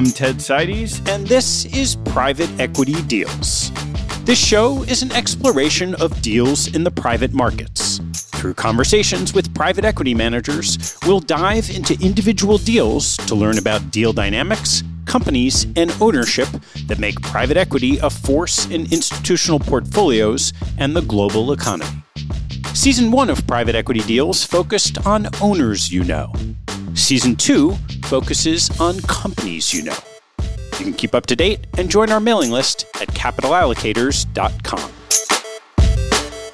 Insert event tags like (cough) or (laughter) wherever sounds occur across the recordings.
I'm Ted Seides, and this is Private Equity Deals. This show is an exploration of deals in the private markets. Through conversations with private equity managers, we'll dive into individual deals to learn about deal dynamics, companies, and ownership that make private equity a force in institutional portfolios and the global economy. Season 1 of Private Equity Deals focused on owners you know. Season 2 focuses on companies you know. You can keep up to date and join our mailing list at capitalallocators.com.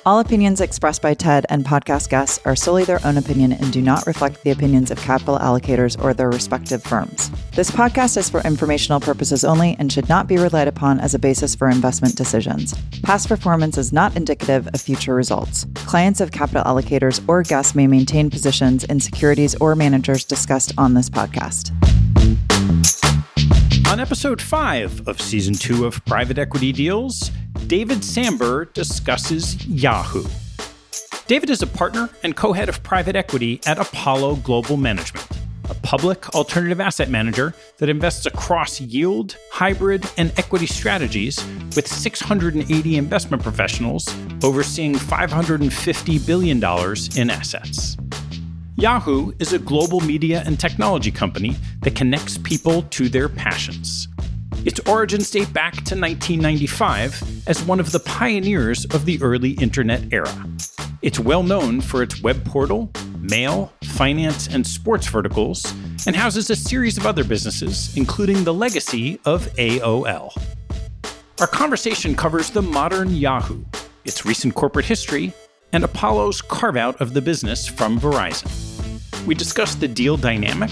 All opinions expressed by TED and podcast guests are solely their own opinion and do not reflect the opinions of capital allocators or their respective firms. This podcast is for informational purposes only and should not be relied upon as a basis for investment decisions. Past performance is not indicative of future results. Clients of capital allocators or guests may maintain positions in securities or managers discussed on this podcast. On episode 5 of season 2 of Private Equity Deals, David Sambur discusses Yahoo. David is a partner and co head of private equity at Apollo Global Management, a public alternative asset manager that invests across yield, hybrid, and equity strategies with 680 investment professionals overseeing $550 billion in assets. Yahoo is a global media and technology company that connects people to their passions. Its origins date back to 1995 as one of the pioneers of the early internet era. It's well known for its web portal, mail, finance, and sports verticals, and houses a series of other businesses, including the legacy of AOL. Our conversation covers the modern Yahoo, its recent corporate history, and Apollo's carve out of the business from Verizon. We discussed the deal dynamic,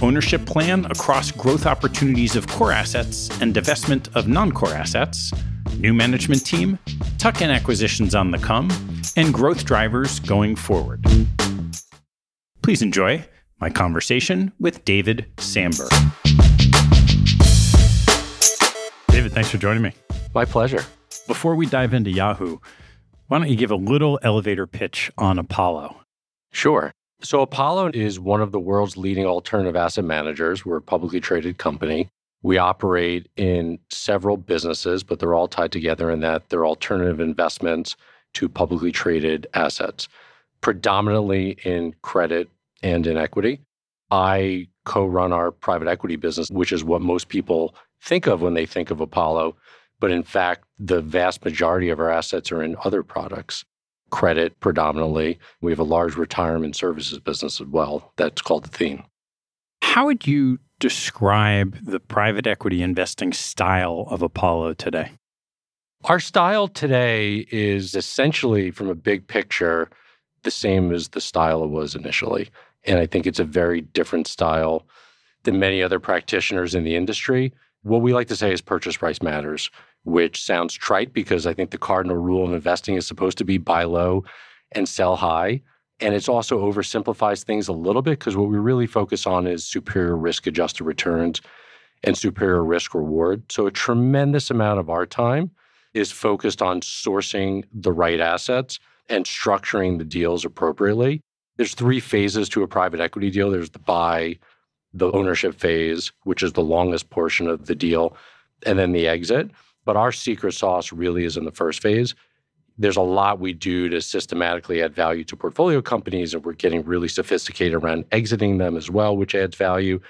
ownership plan across growth opportunities of core assets and divestment of non core assets, new management team, tuck in acquisitions on the come, and growth drivers going forward. Please enjoy my conversation with David Sambur. David, thanks for joining me. My pleasure. Before we dive into Yahoo, why don't you give a little elevator pitch on Apollo? Sure. So, Apollo is one of the world's leading alternative asset managers. We're a publicly traded company. We operate in several businesses, but they're all tied together in that they're alternative investments to publicly traded assets, predominantly in credit and in equity. I co run our private equity business, which is what most people think of when they think of Apollo. But in fact, the vast majority of our assets are in other products credit predominantly. We have a large retirement services business as well. That's called Athene. How would you describe the private equity investing style of Apollo today? Our style today is essentially, from a big picture, the same as the style it was initially. And I think it's a very different style than many other practitioners in the industry. What we like to say is purchase price matters which sounds trite because I think the cardinal rule of investing is supposed to be buy low and sell high. And it's also oversimplifies things a little bit because what we really focus on is superior risk adjusted returns and superior risk reward. So a tremendous amount of our time is focused on sourcing the right assets and structuring the deals appropriately. There's three phases to a private equity deal. There's the buy, the ownership phase, which is the longest portion of the deal, and then the exit. But our secret sauce really is in the first phase. There's a lot we do to systematically add value to portfolio companies, and we're getting really sophisticated around exiting them as well, which adds value.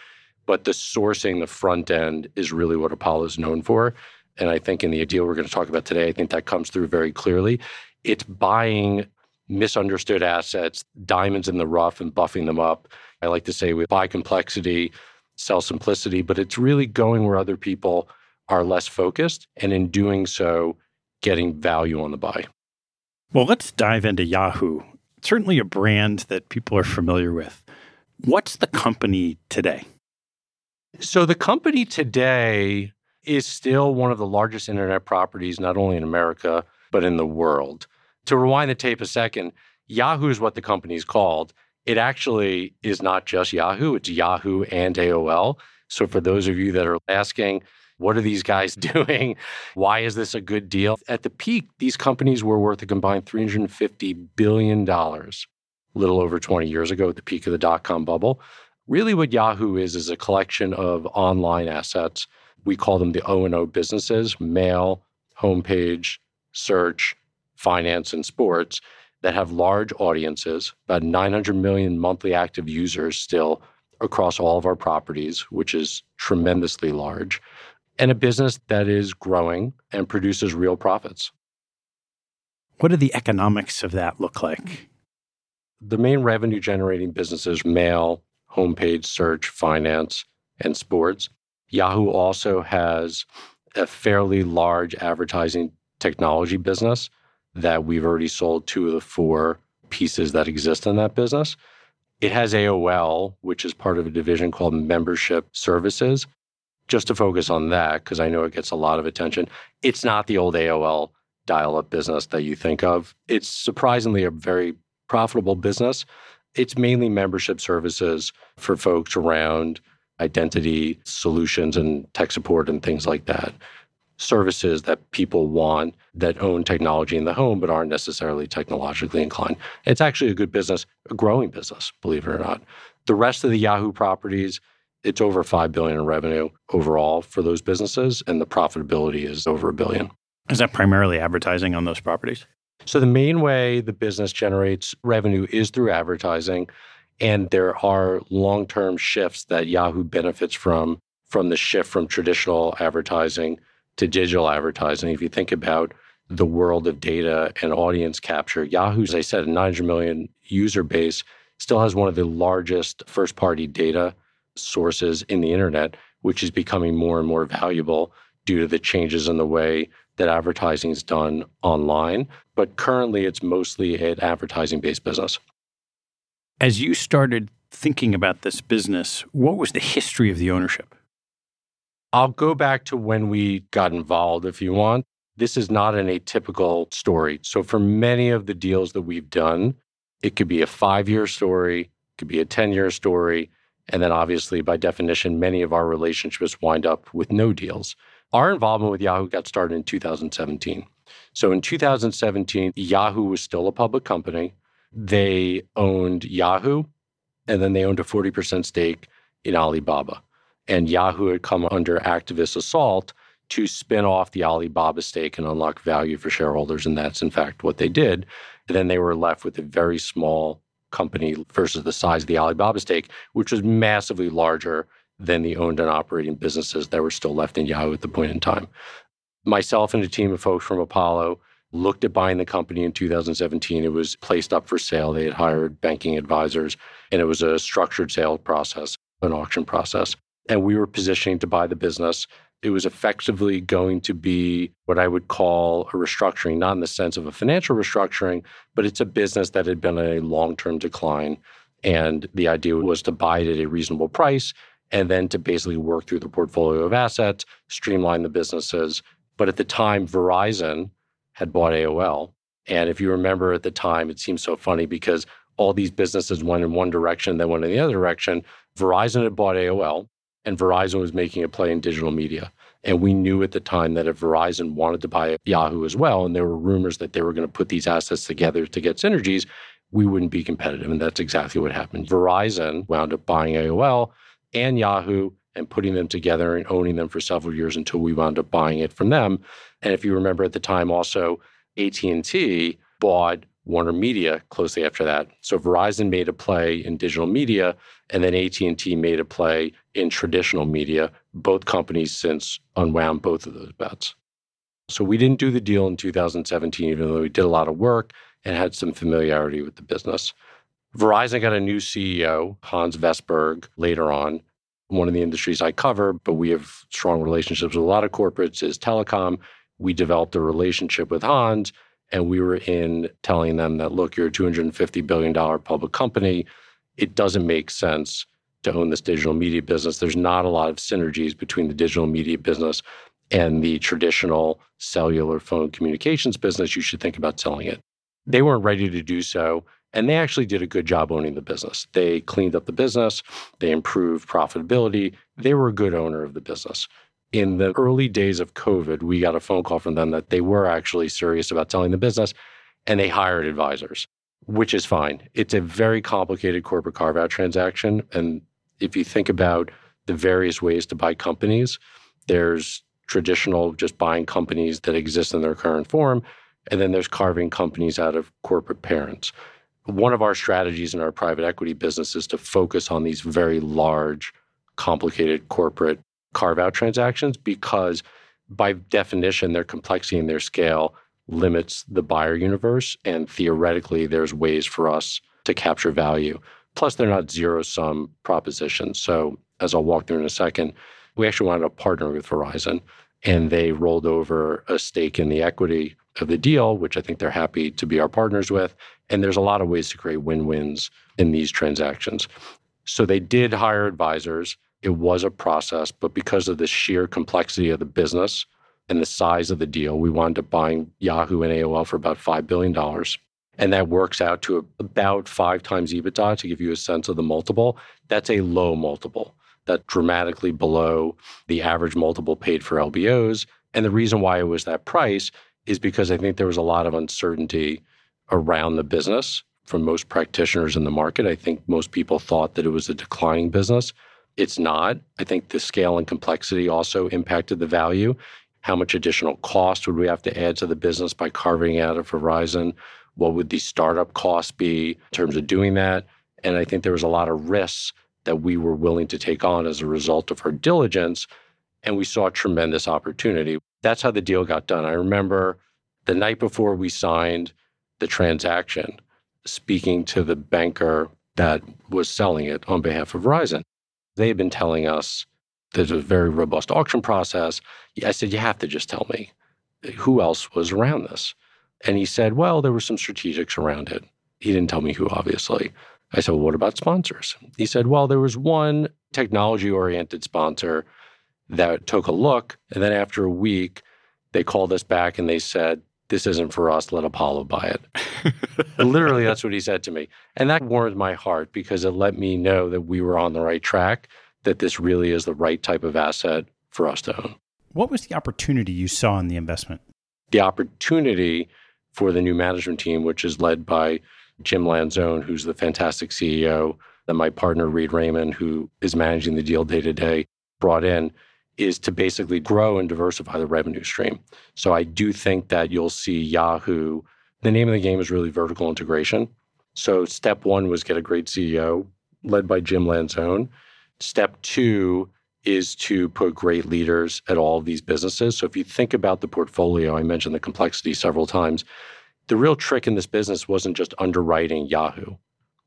But the sourcing, the front end, is really what Apollo is known for. And I think in the deal we're going to talk about today, I think that comes through very clearly. It's buying misunderstood assets, diamonds in the rough, and buffing them up. I like to say we buy complexity, sell simplicity, but it's really going where other people are less focused, and in doing so, getting value on the buy. Well, let's dive into Yahoo. certainly a brand that people are familiar with. What's the company today? So, the company today is still one of the largest internet properties, not only in America, but in the world. To rewind the tape a second, Yahoo is what the company is called. It actually is not just Yahoo, it's Yahoo and AOL. So, for those of you that are asking, what are these guys (laughs) doing? Why is this a good deal? At the peak, these companies were worth a combined $350 billion, a little over 20 years ago at the peak of the dot com bubble. Really, what Yahoo is is a collection of online assets. We call them the O and O businesses: mail, homepage, search, finance, and sports that have large audiences, about 900 million monthly active users still across all of our properties, which is tremendously large, and a business that is growing and produces real profits. What do the economics of that look like? The main revenue generating businesses mail, homepage, search, finance, and sports. Yahoo also has a fairly large advertising technology business that we've already sold two of the four pieces that exist in that business. It has AOL, which is part of a division called Membership Services. Just to focus on that, because I know it gets a lot of attention, it's not the old AOL dial up business that you think of. It's surprisingly a very profitable business. It's mainly membership services for folks around identity solutions and tech support and things like that services that people want that own technology in the home but aren't necessarily technologically inclined. It's actually a good business, a growing business, believe it or not. The rest of the Yahoo properties, it's over 5 billion in revenue overall for those businesses and the profitability is over a billion. Is that primarily advertising on those properties? So the main way the business generates revenue is through advertising and there are long-term shifts that Yahoo benefits from from the shift from traditional advertising to digital advertising. If you think about the world of data and audience capture, Yahoo, as I said, a 900 million user base, still has one of the largest first party data sources in the internet, which is becoming more and more valuable due to the changes in the way that advertising is done online. But currently, it's mostly an advertising based business. As you started thinking about this business, what was the history of the ownership? I'll go back to when we got involved if you want. This is not an atypical story. So, for many of the deals that we've done, it could be a five year story, it could be a 10 year story. And then, obviously, by definition, many of our relationships wind up with no deals. Our involvement with Yahoo got started in 2017. So, in 2017, Yahoo was still a public company. They owned Yahoo, and then they owned a 40% stake in Alibaba and Yahoo had come under activist assault to spin off the Alibaba stake and unlock value for shareholders. And that's in fact what they did. And then they were left with a very small company versus the size of the Alibaba stake, which was massively larger than the owned and operating businesses that were still left in Yahoo at the point in time. Myself and a team of folks from Apollo looked at buying the company in 2017. It was placed up for sale. They had hired banking advisors, and it was a structured sale process, an auction process and we were positioning to buy the business. It was effectively going to be what I would call a restructuring, not in the sense of a financial restructuring, but it's a business that had been in a long term decline. And the idea was to buy it at a reasonable price and then to basically work through the portfolio of assets, streamline the businesses. But at the time, Verizon had bought AOL. And if you remember at the time, it seems so funny because all these businesses went in one direction, then went in the other direction. Verizon had bought AOL and Verizon was making a play in digital media. And we knew at the time that if Verizon wanted to buy Yahoo as well, and there were rumors that they were going to put these assets together to get synergies, we wouldn't be competitive. And that's exactly what happened. Verizon wound up buying AOL and Yahoo and putting them together and owning them for several years until we wound up buying it from them. And if you remember at the time also, AT&T bought Warner Media closely after that. So Verizon made a play in digital media, and then AT&T made a play in traditional media. Both companies since unwound both of those bets. So we didn't do the deal in 2017, even though we did a lot of work and had some familiarity with the business. Verizon got a new CEO, Hans Vestberg, later on. One of the industries I cover, but we have strong relationships with a lot of corporates, is telecom. We developed a relationship with Hans and we were in telling them that, look, you're a $250 billion public company. It doesn't make sense to own this digital media business. There's not a lot of synergies between the digital media business and the traditional cellular phone communications business. You should think about selling it. They weren't ready to do so. And they actually did a good job owning the business. They cleaned up the business, they improved profitability. They were a good owner of the business in the early days of COVID, we got a phone call from them that they were actually serious about selling the business and they hired advisors, which is fine. It's a very complicated corporate carve out transaction. And If you think about the various ways to buy companies, there's traditional just buying companies that exist in their current form, and then there's carving companies out of corporate parents. One of our strategies in our private equity business is to focus on these very large, complicated corporate carve out transactions because, by definition, their complexity and their scale limits the buyer universe. And theoretically, there's ways for us to capture value. Plus, they're not zero sum propositions. So, as I'll walk through in a second, we actually wanted to partner with Verizon and they rolled over a stake in the equity of the deal, which I think they're happy to be our partners with. And there's a lot of ways to create win wins in these transactions. So they did hire advisors. It was a process, but because of the sheer complexity of the business and the size of the deal, we wound up buying Yahoo and AOL for about $5 billion. And that works out to about five times EBITDA to give you a sense of the multiple. That's a low multiple. That's dramatically below the average multiple paid for LBOs. And the reason why it was that price is because I think there was a lot of uncertainty around the business from most practitioners in the market. I think most people thought that it was a declining business. It's not. I think the scale and complexity also impacted the value. How much additional cost would we have to add to the business by carving out of Verizon? What would the startup cost be in terms of doing that? And I think there was a lot of risks that we were willing to take on as a result of our diligence. And we saw tremendous opportunity. That's how the deal got done. I remember the night before we signed the transaction, speaking to the banker that was selling it on behalf of Verizon. They had been telling us there's a very robust auction process. I said, You have to just tell me eh, who else was around this. And he said, Well, there were some strategics around it. He didn't tell me who, obviously. I said, Well, what about sponsors? He said, Well, there was one technology oriented sponsor that took a look. And then after a week, they called us back and they said, This isn't for us. Let Apollo buy it. (laughs) Literally, that's what he said to me. And that warmed my heart because it let me know that we were on the right track, that this really is the right type of asset for us to own. What was the opportunity you saw in the investment? The opportunity for the new management team, which is led by Jim Lanzone, who's the fantastic CEO, that my partner, Reed Rayman, who is managing the deal day to day, brought in, is to basically grow and diversify the revenue stream. So I do think that you'll see Yahoo. The name of the game is really vertical integration. So step one was get a great CEO led by Jim Lanzone. Step two is to put great leaders at all of these businesses. So if you think about the portfolio, I mentioned the complexity several times the real trick in this business wasn't just underwriting Yahoo.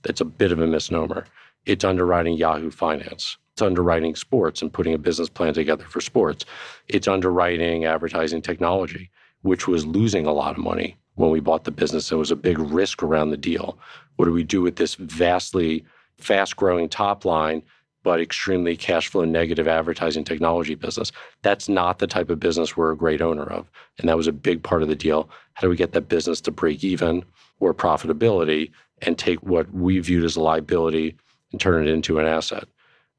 That's a bit of a misnomer. It's underwriting Yahoo Finance. It's underwriting sports and putting a business plan together for sports. It's underwriting advertising technology, which was losing a lot of money when we bought the business. There was a big risk around the deal. What do we do with this vastly fast growing top line but extremely cash flow negative advertising technology business. That's not the type of business we're a great owner of. And that was a big part of the deal. How do we get that business to break even or profitability and take what we viewed as a liability and turn it into an asset?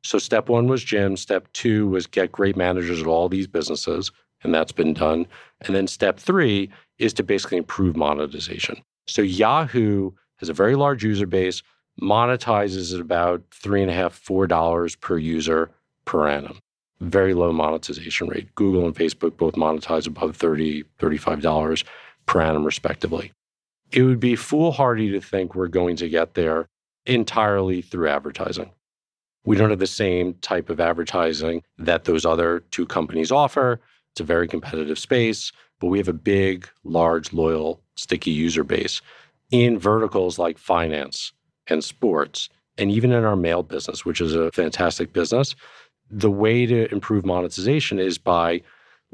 So, step one was Jim. Step two was get great managers at all these businesses. And that's been done. And then step three is to basically improve monetization. So, Yahoo has a very large user base monetizes at about three and a half, four dollars per user per annum. Very low monetization rate. Google and Facebook both monetize above 30 $35 per annum, respectively. It would be foolhardy to think we're going to get there entirely through advertising. We don't have the same type of advertising that those other two companies offer. It's a very competitive space, but we have a big, large, loyal, sticky user base in verticals like finance, and sports, and even in our mail business, which is a fantastic business, the way to improve monetization is by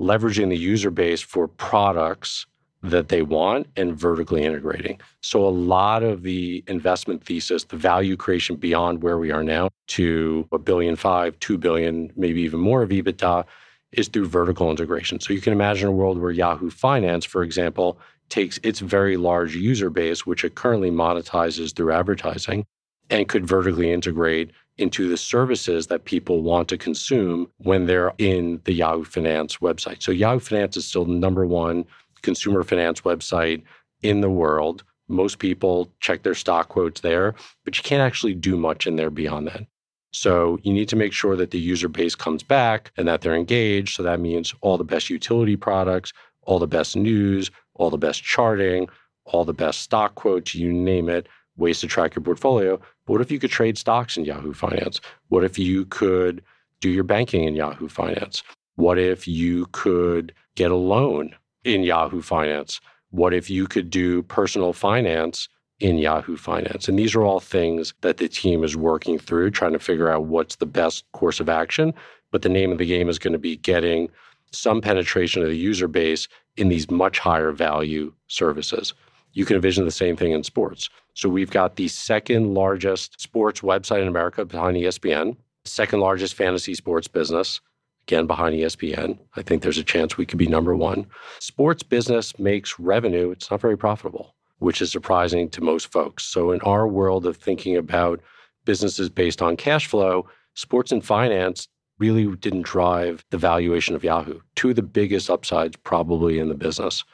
leveraging the user base for products that they want and vertically integrating. So a lot of the investment thesis, the value creation beyond where we are now to a billion five, two billion, maybe even more of EBITDA is through vertical integration. So you can imagine a world where Yahoo Finance, for example, takes its very large user base, which it currently monetizes through advertising, and could vertically integrate into the services that people want to consume when they're in the Yahoo Finance website. So Yahoo Finance is still the number one consumer finance website in the world. Most people check their stock quotes there, but you can't actually do much in there beyond that. So you need to make sure that the user base comes back and that they're engaged. So that means all the best utility products, all the best news, all the best charting, all the best stock quotes, you name it, ways to track your portfolio. But what if you could trade stocks in Yahoo Finance? What if you could do your banking in Yahoo Finance? What if you could get a loan in Yahoo Finance? What if you could do personal finance in Yahoo Finance? And these are all things that the team is working through, trying to figure out what's the best course of action. But the name of the game is going to be getting some penetration of the user base in these much higher value services. You can envision the same thing in sports. So we've got the second largest sports website in America behind ESPN, second largest fantasy sports business, again behind ESPN. I think there's a chance we could be number one. Sports business makes revenue, it's not very profitable, which is surprising to most folks. So in our world of thinking about businesses based on cash flow, sports and finance really didn't drive the valuation of Yahoo. Two of the biggest upsides probably in the business.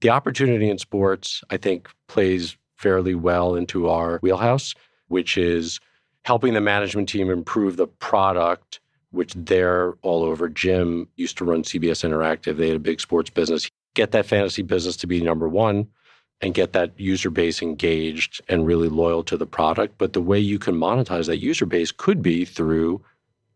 The opportunity in sports, I think, plays fairly well into our wheelhouse, which is helping the management team improve the product, which they're all over. Jim used to run CBS Interactive. They had a big sports business. Get that fantasy business to be number one and get that user base engaged and really loyal to the product. But the way you can monetize that user base could be through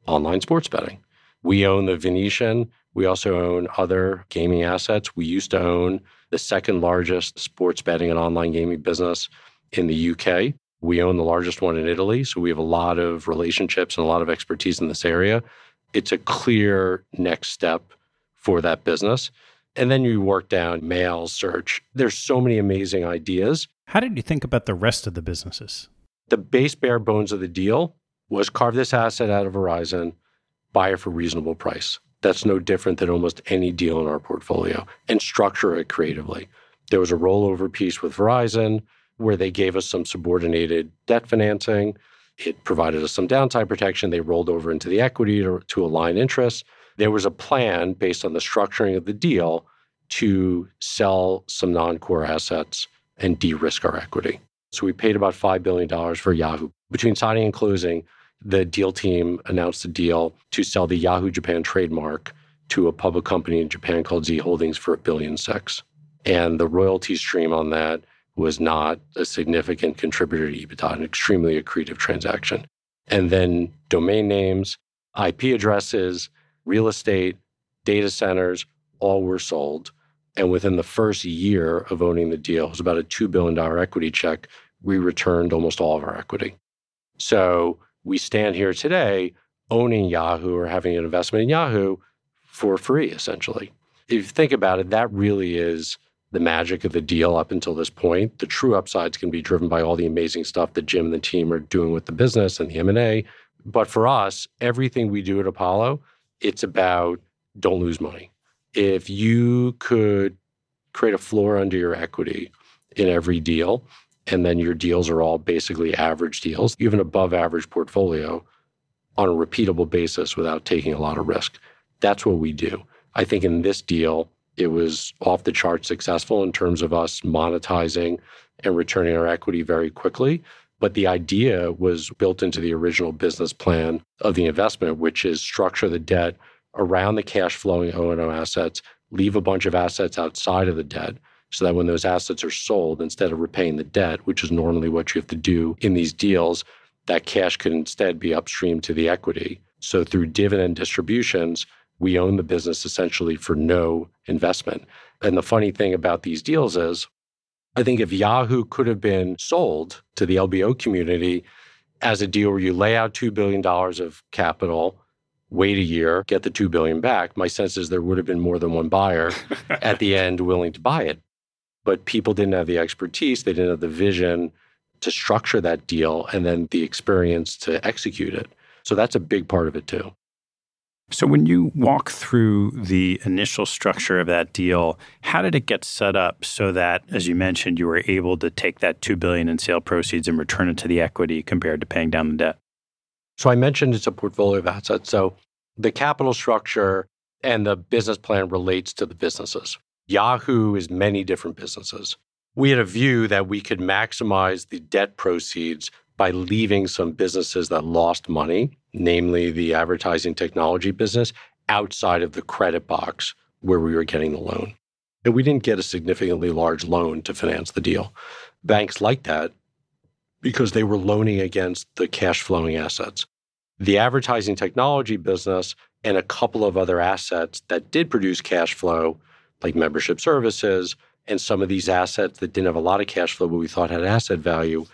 online sports betting. We own the Venetian. We also own other gaming assets. We used to own the second largest sports betting and online gaming business in the UK. We own the largest one in Italy. So we have a lot of relationships and a lot of expertise in this area. It's a clear next step for that business. And then you work down mail, search. There's so many amazing ideas. How did you think about the rest of the businesses? The base bare bones of the deal was carve this asset out of Verizon, buy it for reasonable price. That's no different than almost any deal in our portfolio and structure it creatively. There was a rollover piece with Verizon where they gave us some subordinated debt financing. It provided us some downside protection. They rolled over into the equity to, to align interests. There was a plan based on the structuring of the deal to sell some non core assets and de risk our equity. So we paid about $5 billion for Yahoo. Between signing and closing, the deal team announced a deal to sell the Yahoo Japan trademark to a public company in Japan called Z Holdings for a billion six. And the royalty stream on that was not a significant contributor to EBITDA, an extremely accretive transaction. And then domain names, IP addresses, real estate, data centers, all were sold. And within the first year of owning the deal, it was about a $2 billion equity check. We returned almost all of our equity. So we stand here today owning Yahoo or having an investment in Yahoo for free, essentially. If you think about it, that really is the magic of the deal up until this point. The true upsides can be driven by all the amazing stuff that Jim and the team are doing with the business and the M&A. But for us, everything we do at Apollo, it's about don't lose money. If you could create a floor under your equity in every deal, and then your deals are all basically average deals, even above average portfolio on a repeatable basis without taking a lot of risk. That's what we do. I think in this deal, it was off the chart successful in terms of us monetizing and returning our equity very quickly. But the idea was built into the original business plan of the investment, which is structure the debt around the cash flowing O&O assets, leave a bunch of assets outside of the debt so that when those assets are sold, instead of repaying the debt, which is normally what you have to do in these deals, that cash could instead be upstream to the equity. So through dividend distributions, we own the business essentially for no investment. And the funny thing about these deals is, I think if Yahoo could have been sold to the LBO community as a deal where you lay out $2 billion of capital, wait a year, get the 2 billion back, my sense is there would have been more than one buyer (laughs) at the end willing to buy it but people didn't have the expertise, they didn't have the vision to structure that deal and then the experience to execute it. So that's a big part of it too. So when you walk through the initial structure of that deal, how did it get set up so that as you mentioned you were able to take that 2 billion in sale proceeds and return it to the equity compared to paying down the debt? So I mentioned it's a portfolio of assets. So the capital structure and the business plan relates to the businesses. Yahoo is many different businesses. We had a view that we could maximize the debt proceeds by leaving some businesses that lost money, namely the advertising technology business, outside of the credit box where we were getting the loan. And we didn't get a significantly large loan to finance the deal. Banks liked that because they were loaning against the cash flowing assets. The advertising technology business and a couple of other assets that did produce cash flow, like membership services, and some of these assets that didn't have a lot of cash flow, but we thought had asset value,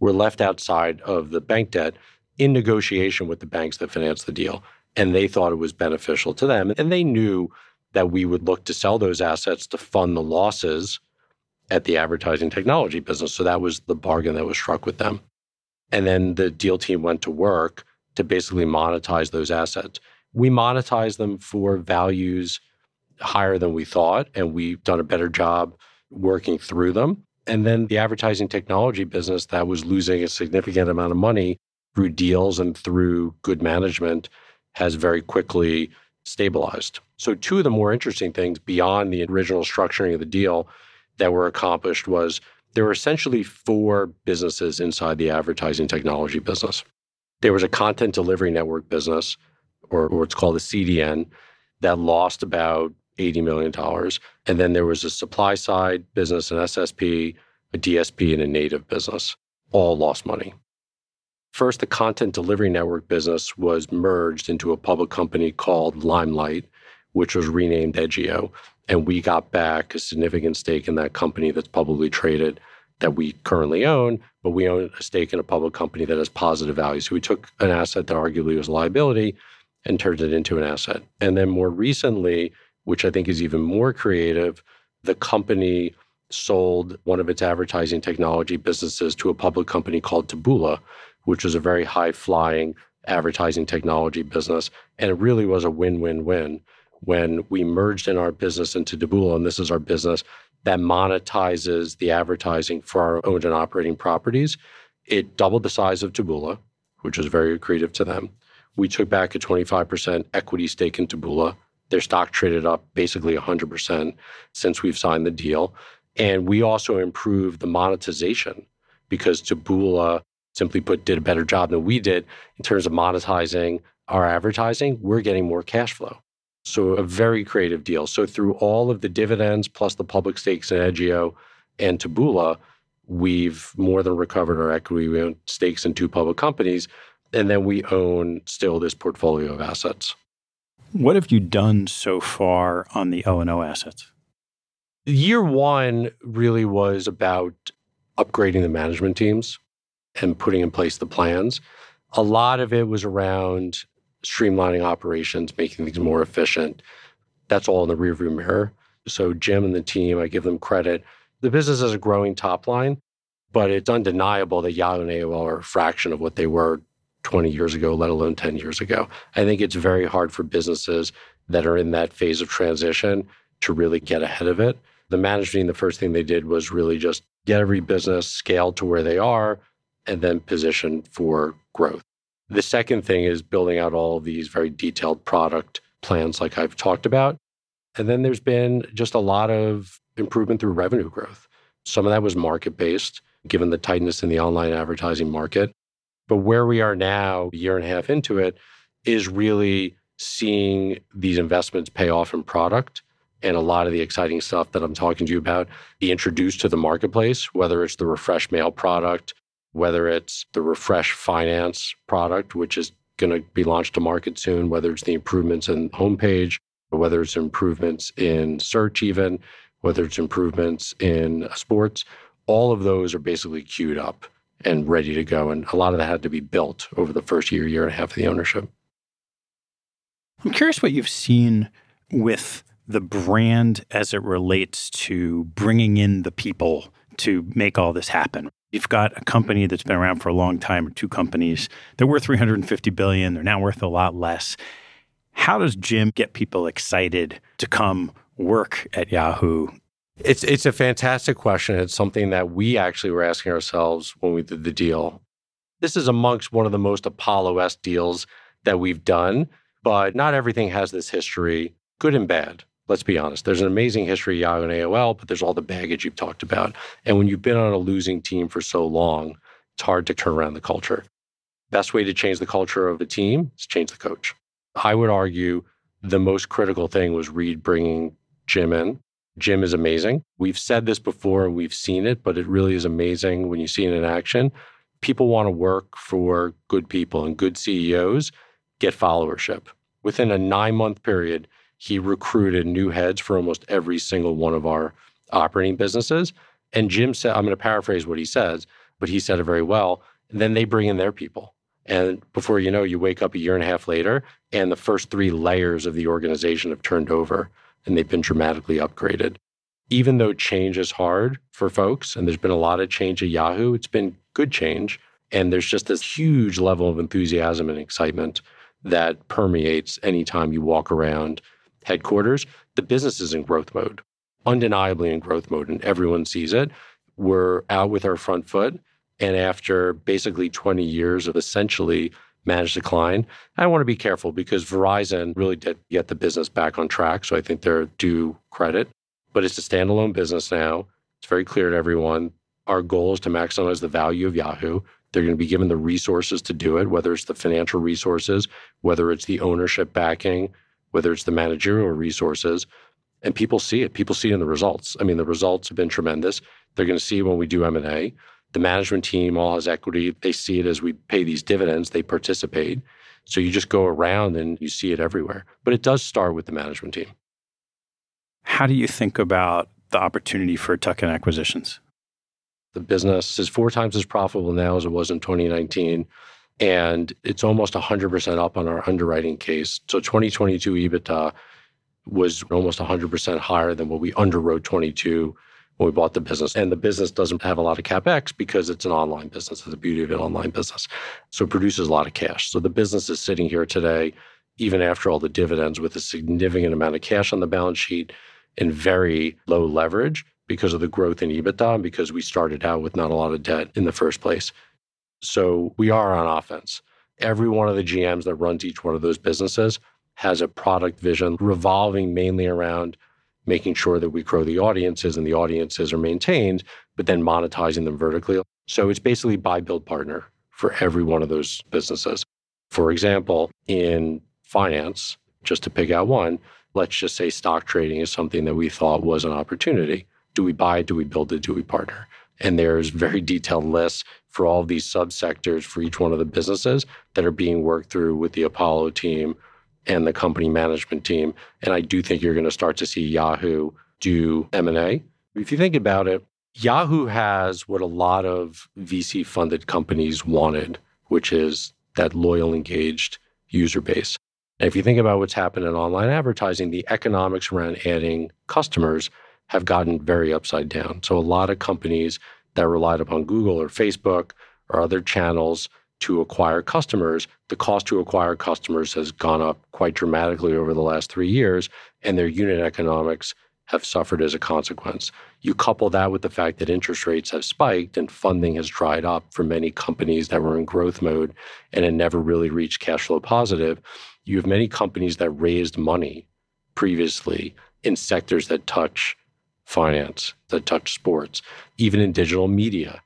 were left outside of the bank debt in negotiation with the banks that financed the deal. And they thought it was beneficial to them. And they knew that we would look to sell those assets to fund the losses at the advertising technology business. So that was the bargain that was struck with them. And then the deal team went to work to basically monetize those assets. We monetized them for values higher than we thought, and we've done a better job working through them. And then the advertising technology business that was losing a significant amount of money through deals and through good management has very quickly stabilized. So, two of the more interesting things beyond the original structuring of the deal that were accomplished was there were essentially four businesses inside the advertising technology business. There was a content delivery network business, or what's called a CDN, that lost about $80 million. And then there was a supply side business, an SSP, a DSP, and a native business. All lost money. First, the content delivery network business was merged into a public company called Limelight, which was renamed Edgio. And we got back a significant stake in that company that's publicly traded that we currently own, but we own a stake in a public company that has positive value. So we took an asset that arguably was a liability and turned it into an asset. And then more recently, which I think is even more creative, the company sold one of its advertising technology businesses to a public company called Taboola, which was a very high flying advertising technology business. And it really was a win win win when we merged in our business into Taboola, and this is our business that monetizes the advertising for our owned and operating properties. It doubled the size of Taboola, which was very accretive to them. We took back a 25% equity stake in Taboola. Their stock traded up basically 100% since we've signed the deal. And we also improved the monetization because Taboola, simply put, did a better job than we did in terms of monetizing our advertising. We're getting more cash flow. So a very creative deal. So through all of the dividends plus the public stakes in Edgio and Taboola, we've more than recovered our equity. We own stakes in two public companies, and then we own still this portfolio of assets. What have you done so far on the O&O assets? Year one really was about upgrading the management teams and putting in place the plans. A lot of it was around streamlining operations, making things more efficient. That's all in the rearview mirror. So Jim and the team, I give them credit. The business has a growing top line, but it's undeniable that Yahoo and AOL are a fraction of what they were 20 years ago, let alone 10 years ago. I think it's very hard for businesses that are in that phase of transition to really get ahead of it. The management, the first thing they did was really just get every business scaled to where they are and then position for growth. The second thing is building out all of these very detailed product plans, like I've talked about. And then there's been just a lot of improvement through revenue growth. Some of that was market based, given the tightness in the online advertising market. But where we are now, a year and a half into it, is really seeing these investments pay off in product and a lot of the exciting stuff that I'm talking to you about be introduced to the marketplace, whether it's the refresh mail product, whether it's the Refresh Finance product, which is going to be launched to market soon, whether it's the improvements in homepage, whether it's improvements in search, even, whether it's improvements in sports, all of those are basically queued up and ready to go. And a lot of that had to be built over the first year, year and a half of the ownership. I'm curious what you've seen with the brand as it relates to bringing in the people to make all this happen. You've got a company that's been around for a long time, or two companies. They're worth 350 billion. They're now worth a lot less. How does Jim get people excited to come work at Yahoo? It's it's a fantastic question. It's something that we actually were asking ourselves when we did the deal. This is amongst one of the most Apollo-esque deals that we've done, but not everything has this history, good and bad let's be honest, there's an amazing history of Yahoo and AOL, but there's all the baggage you've talked about. And when you've been on a losing team for so long, It's hard to turn around the culture. Best way to change the culture of the team is change the coach. I would argue the most critical thing was Reed bringing Jim in. Jim is amazing. We've said this before and we've seen it, but it really is amazing when you see it in action. People want to work for good people and good CEOs get followership. Within a nine month period, he recruited new heads for almost every single one of our operating businesses. And Jim said, I'm going to paraphrase what he says, but he said it very well. And then they bring in their people. And before you know, you wake up a year and a half later, and the first three layers of the organization have turned over and they've been dramatically upgraded. Even though change is hard for folks, and there's been a lot of change at Yahoo, it's been good change. And there's just this huge level of enthusiasm and excitement that permeates anytime you walk around headquarters. The business is in growth mode, undeniably in growth mode, and everyone sees it. We're out with our front foot and after basically 20 years of essentially managed decline, I want to be careful because Verizon really did get the business back on track. So I think they're due credit. But it's a standalone business now. It's very clear to everyone. Our goal is to maximize the value of Yahoo. They're going to be given the resources to do it, whether it's the financial resources, whether it's the ownership backing, whether it's the managerial resources. And people see it. People see it in the results. I mean, the results have been tremendous. They're going to see when we do M&A the management team all has equity. They see it as we pay these dividends, they participate. So you just go around and you see it everywhere. But it does start with the management team. How do you think about the opportunity for tuck in acquisitions? The business is four times as profitable now as it was in 2019. And it's almost 100% up on our underwriting case. So 2022 EBITDA was almost 100% higher than what we underwrote 22 when we bought the business. And the business doesn't have a lot of capex because it's an online business. It's the beauty of an online business. So it produces a lot of cash. So the business is sitting here today, even after all the dividends, with a significant amount of cash on the balance sheet and very low leverage because of the growth in EBITDA and because we started out with not a lot of debt in the first place. So we are on offense. Every one of the GMs that runs each one of those businesses has a product vision revolving mainly around making sure that we grow the audiences and the audiences are maintained, but then monetizing them vertically. So it's basically buy, build, partner for every one of those businesses. For example, in finance, just to pick out one, let's just say stock trading is something that we thought was an opportunity. Do we buy it? Do we build it? Do we partner? And there's very detailed lists for all of these subsectors for each one of the businesses that are being worked through with the Apollo team and the company management team. And I do think you're going to start to see Yahoo do M&A. If you think about it, Yahoo has what a lot of VC funded companies wanted, which is that loyal, engaged user base. And if you think about what's happened in online advertising, the economics around adding customers have gotten very upside down. So a lot of companies that relied upon Google or Facebook or other channels to acquire customers, the cost to acquire customers has gone up quite dramatically over the last three years, and their unit economics have suffered as a consequence. You couple that with the fact that interest rates have spiked and funding has dried up for many companies that were in growth mode and had never really reached cash flow positive. You have many companies that raised money previously in sectors that touch finance, that touch sports, even in digital media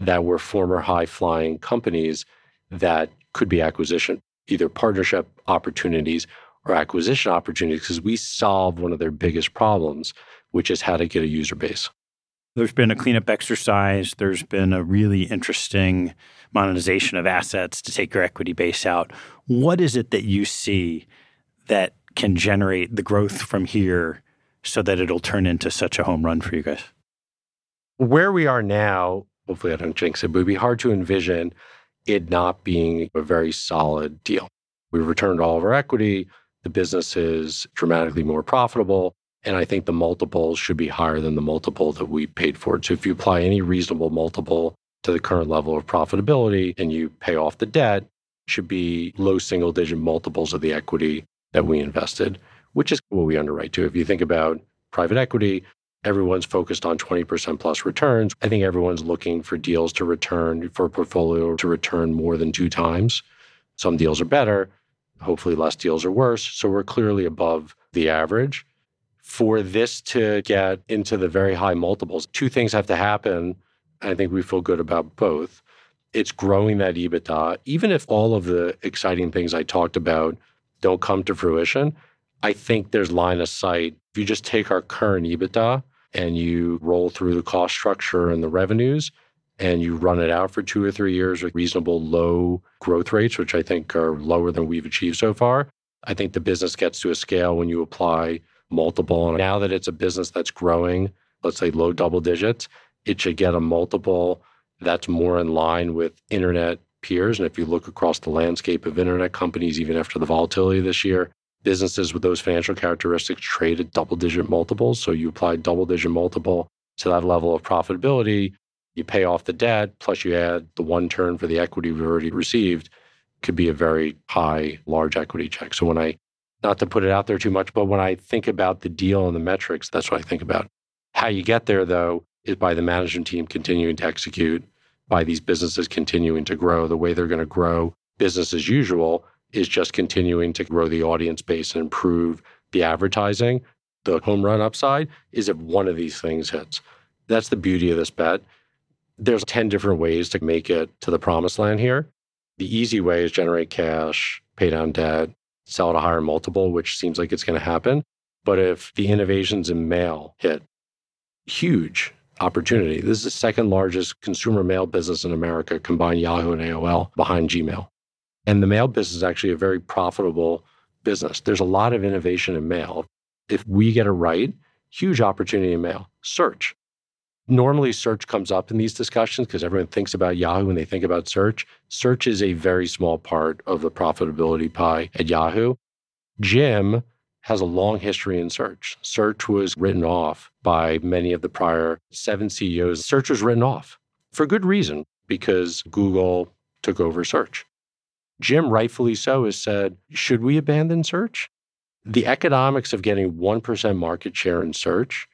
that were former high flying companies that could be acquisition, either partnership opportunities or acquisition opportunities, because we solve one of their biggest problems, which is how to get a user base. There's been a cleanup exercise. There's been a really interesting monetization of assets to take your equity base out. What is it that you see that can generate the growth from here so that it'll turn into such a home run for you guys? Where we are now hopefully I don't jinx it, but it would be hard to envision it not being a very solid deal. We've returned all of our equity. The business is dramatically more profitable. And I think the multiples should be higher than the multiple that we paid for it. So if you apply any reasonable multiple to the current level of profitability and you pay off the debt, should be low single digit multiples of the equity that we invested, which is what we underwrite to. If you think about private equity, everyone's focused on 20% plus returns. I think everyone's looking for deals to return, for a portfolio to return more than two times. Some deals are better. Hopefully, less deals are worse. So we're clearly above the average. For this to get into the very high multiples, two things have to happen. I think we feel good about both. It's growing that EBITDA. Even if all of the exciting things I talked about don't come to fruition, I think there's line of sight. If you just take our current EBITDA and you roll through the cost structure and the revenues and you run it out for two or three years with reasonable low growth rates, which I think are lower than we've achieved so far, I think the business gets to a scale when you apply multiple. And now that it's a business that's growing, let's say low double digits, it should get a multiple that's more in line with internet peers. And if you look across the landscape of internet companies, even after the volatility this year, businesses with those financial characteristics trade at double digit multiples. So you apply double digit multiple to that level of profitability, you pay off the debt, plus you add the one turn for the equity we've already received, could be a very high, large equity check. So when I, not to put it out there too much, but when I think about the deal and the metrics, that's what I think about. How you get there, though, is by the management team continuing to execute, by these businesses continuing to grow. The way they're going to grow business as usual is just continuing to grow the audience base and improve the advertising. The home run upside is if one of these things hits. That's the beauty of this bet. There's 10 different ways to make it to the promised land here. The easy way is generate cash, pay down debt, sell at a higher multiple, which seems like it's going to happen. But if the innovations in mail hit, huge opportunity. This is the second largest consumer mail business in America, combined Yahoo and AOL behind Gmail. And the mail business is actually a very profitable business. There's a lot of innovation in mail. If we get it right, huge opportunity in mail. Search. Normally, search comes up in these discussions because everyone thinks about Yahoo when they think about search. Search is a very small part of the profitability pie at Yahoo. Jim has a long history in search. Search was written off by many of the prior seven CEOs. Search was written off for good reason because Google took over search. Jim, rightfully so, has said, should we abandon search? The economics of getting 1% market share in search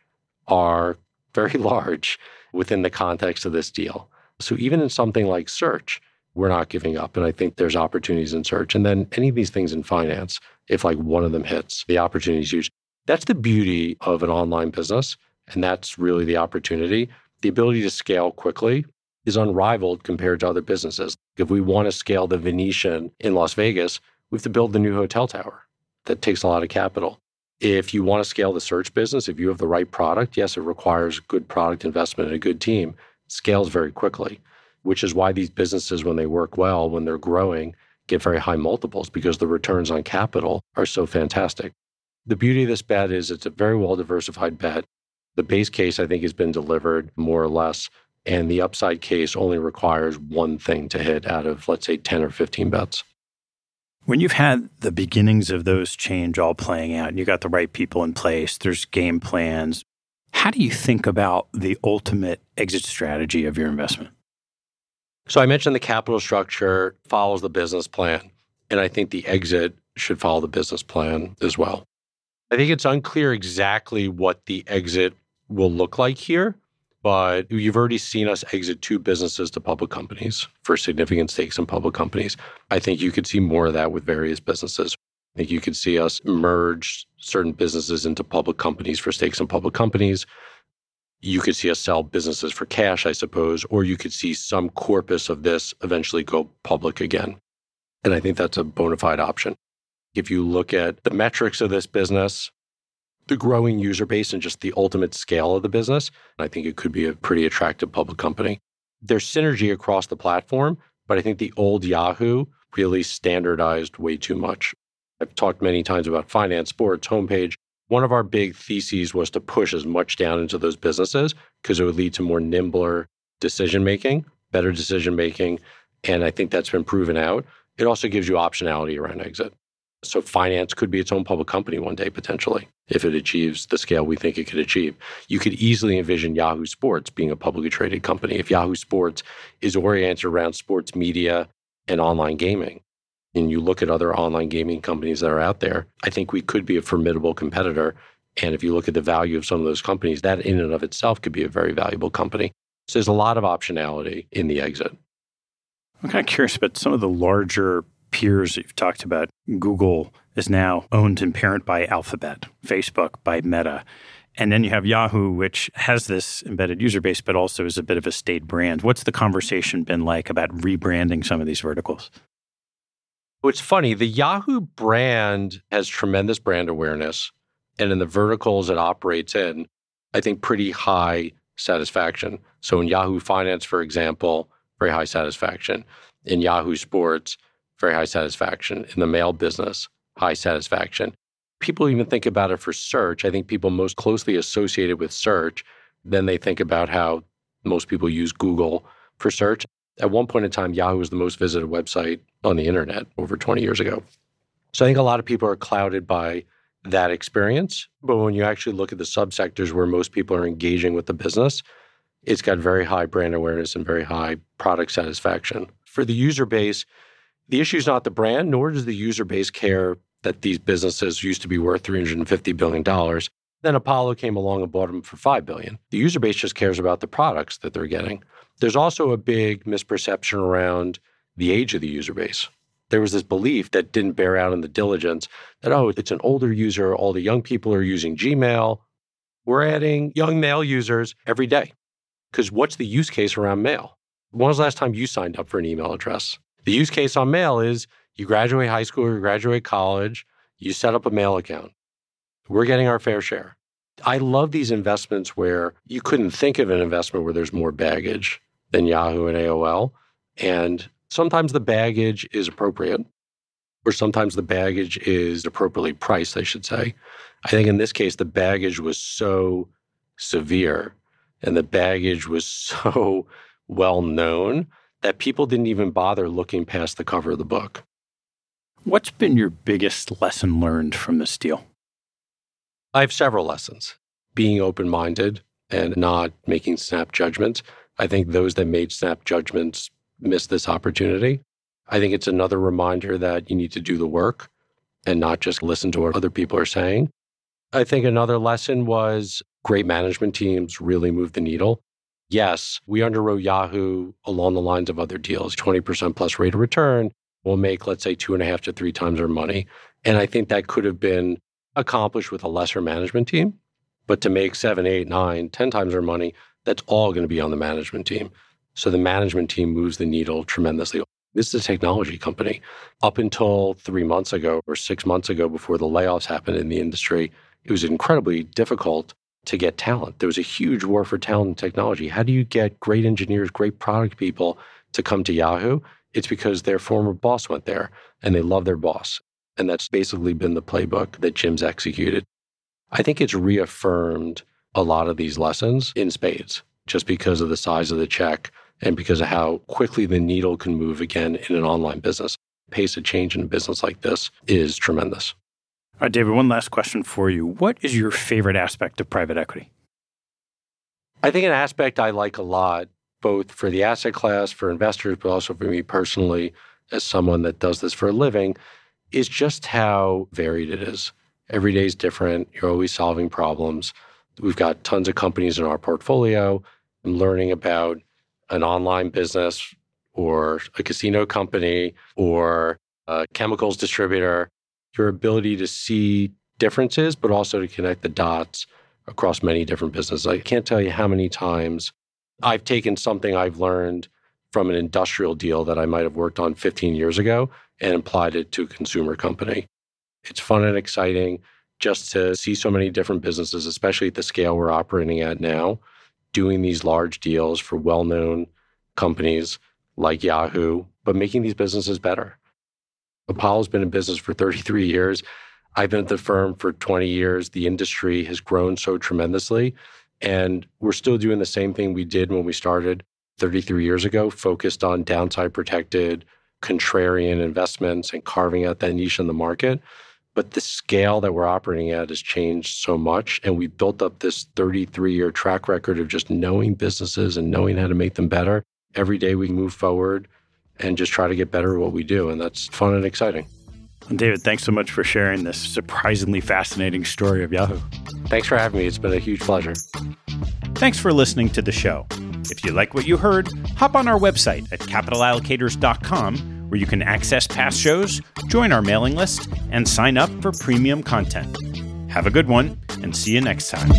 are (laughs) very large within the context of this deal. So even in something like search, we're not giving up. And I think there's opportunities in search. And then any of these things in finance, if like one of them hits, the opportunity is huge. That's the beauty of an online business. And that's really the opportunity. The ability to scale quickly is unrivaled compared to other businesses. If we want to scale the Venetian in Las Vegas, we have to build the new hotel tower. That takes a lot of capital. If you want to scale the search business, if you have the right product, yes, it requires good product investment and a good team. It scales very quickly, which is why these businesses, when they work well, when they're growing, get very high multiples because the returns on capital are so fantastic. The beauty of this bet is it's a very well diversified bet. The base case, I think, has been delivered more or less. And the upside case only requires one thing to hit out of, let's say, 10 or 15 bets. When you've had the beginnings of those change all playing out, and you got the right people in place, there's game plans. How do you think about the ultimate exit strategy of your investment? So I mentioned the capital structure follows the business plan, and I think the exit should follow the business plan as well. I think it's unclear exactly what the exit will look like here but you've already seen us exit two businesses to public companies for significant stakes in public companies. I think you could see more of that with various businesses. I think you could see us merge certain businesses into public companies for stakes in public companies. You could see us sell businesses for cash, I suppose, or you could see some corpus of this eventually go public again. And I think that's a bona fide option. If you look at the metrics of this business, the growing user base and just the ultimate scale of the business, I think it could be a pretty attractive public company. There's synergy across the platform, but I think the old Yahoo really standardized way too much. I've talked many times about finance, sports, homepage. One of our big theses was to push as much down into those businesses because it would lead to more nimbler decision making, better decision making. And I think that's been proven out. It also gives you optionality around exit. So finance could be its own public company one day potentially if it achieves the scale we think it could achieve. You could easily envision Yahoo Sports being a publicly traded company if Yahoo Sports is oriented around sports media and online gaming. And you look at other online gaming companies that are out there, I think we could be a formidable competitor. And if you look at the value of some of those companies, that in and of itself could be a very valuable company. So there's a lot of optionality in the exit. I'm kind of curious about some of the larger peers you've talked about, Google is now owned and parent by Alphabet, Facebook by Meta. And then you have Yahoo, which has this embedded user base, but also is a bit of a state brand. What's the conversation been like about rebranding some of these verticals? It's funny, the Yahoo brand has tremendous brand awareness. And in the verticals it operates in, I think pretty high satisfaction. So in Yahoo Finance, for example, very high satisfaction. In Yahoo Sports, very high satisfaction. In the mail business, high satisfaction. People even think about it for search. I think people most closely associated with search, then they think about how most people use Google for search. At one point in time, Yahoo was the most visited website on the internet over 20 years ago. So I think a lot of people are clouded by that experience. But when you actually look at the subsectors where most people are engaging with the business, it's got very high brand awareness and very high product satisfaction. For the user base, the issue is not the brand, nor does the user base care that these businesses used to be worth $350 billion. Then Apollo came along and bought them for 5 billion. The user base just cares about the products that they're getting. There's also a big misperception around the age of the user base. There was this belief that didn't bear out in the diligence that, oh, it's an older user, all the young people are using Gmail. We're adding young male users every day. Because what's the use case around mail? When was the last time you signed up for an email address? The use case on mail is you graduate high school or you graduate college, you set up a mail account. We're getting our fair share. I love these investments where you couldn't think of an investment where there's more baggage than Yahoo and AOL. And sometimes the baggage is appropriate, or sometimes the baggage is appropriately priced, I should say. I think in this case, the baggage was so severe and the baggage was (laughs) so well known that people didn't even bother looking past the cover of the book. What's been your biggest lesson learned from this deal? I have several lessons. Being open minded and not making snap judgments. I think those that made snap judgments missed this opportunity. I think it's another reminder that you need to do the work and not just listen to what other people are saying. I think another lesson was great management teams really move the needle. Yes, we underwrote Yahoo along the lines of other deals 20% plus rate of return We'll make, let's say, two and a half to three times our money. And I think that could have been accomplished with a lesser management team. But to make seven, eight, nine, ten times our money, that's all going to be on the management team. So the management team moves the needle tremendously. This is a technology company. Up until three months ago or six months ago, before the layoffs happened in the industry, it was incredibly difficult to get talent. There was a huge war for talent and technology. How do you get great engineers, great product people to come to Yahoo? It's because their former boss went there and they love their boss. And that's basically been the playbook that Jim's executed. I think it's reaffirmed a lot of these lessons in spades just because of the size of the check and because of how quickly the needle can move again in an online business. Pace of change in a business like this is tremendous. All right, David, one last question for you. What is your favorite aspect of private equity? I think an aspect I like a lot, both for the asset class, for investors, but also for me personally, as someone that does this for a living, is just how varied it is. Every day is different. You're always solving problems. We've got tons of companies in our portfolio. I'm learning about an online business or a casino company or a chemicals distributor your ability to see differences, but also to connect the dots across many different businesses. I can't tell you how many times I've taken something I've learned from an industrial deal that I might have worked on 15 years ago and applied it to a consumer company. It's fun and exciting just to see so many different businesses, especially at the scale we're operating at now, doing these large deals for well known companies like Yahoo, but making these businesses better. Apollo's been in business for 33 years. I've been at the firm for 20 years. The industry has grown so tremendously. And we're still doing the same thing we did when we started 33 years ago, focused on downside protected, contrarian investments and carving out that niche in the market. But the scale that we're operating at has changed so much. And we built up this 33 year track record of just knowing businesses and knowing how to make them better. Every day we move forward and just try to get better at what we do. And that's fun and exciting. David, thanks so much for sharing this surprisingly fascinating story of Yahoo. Thanks for having me. It's been a huge pleasure. Thanks for listening to the show. If you like what you heard, hop on our website at capitalallocators.com where you can access past shows, join our mailing list, and sign up for premium content. Have a good one and see you next time.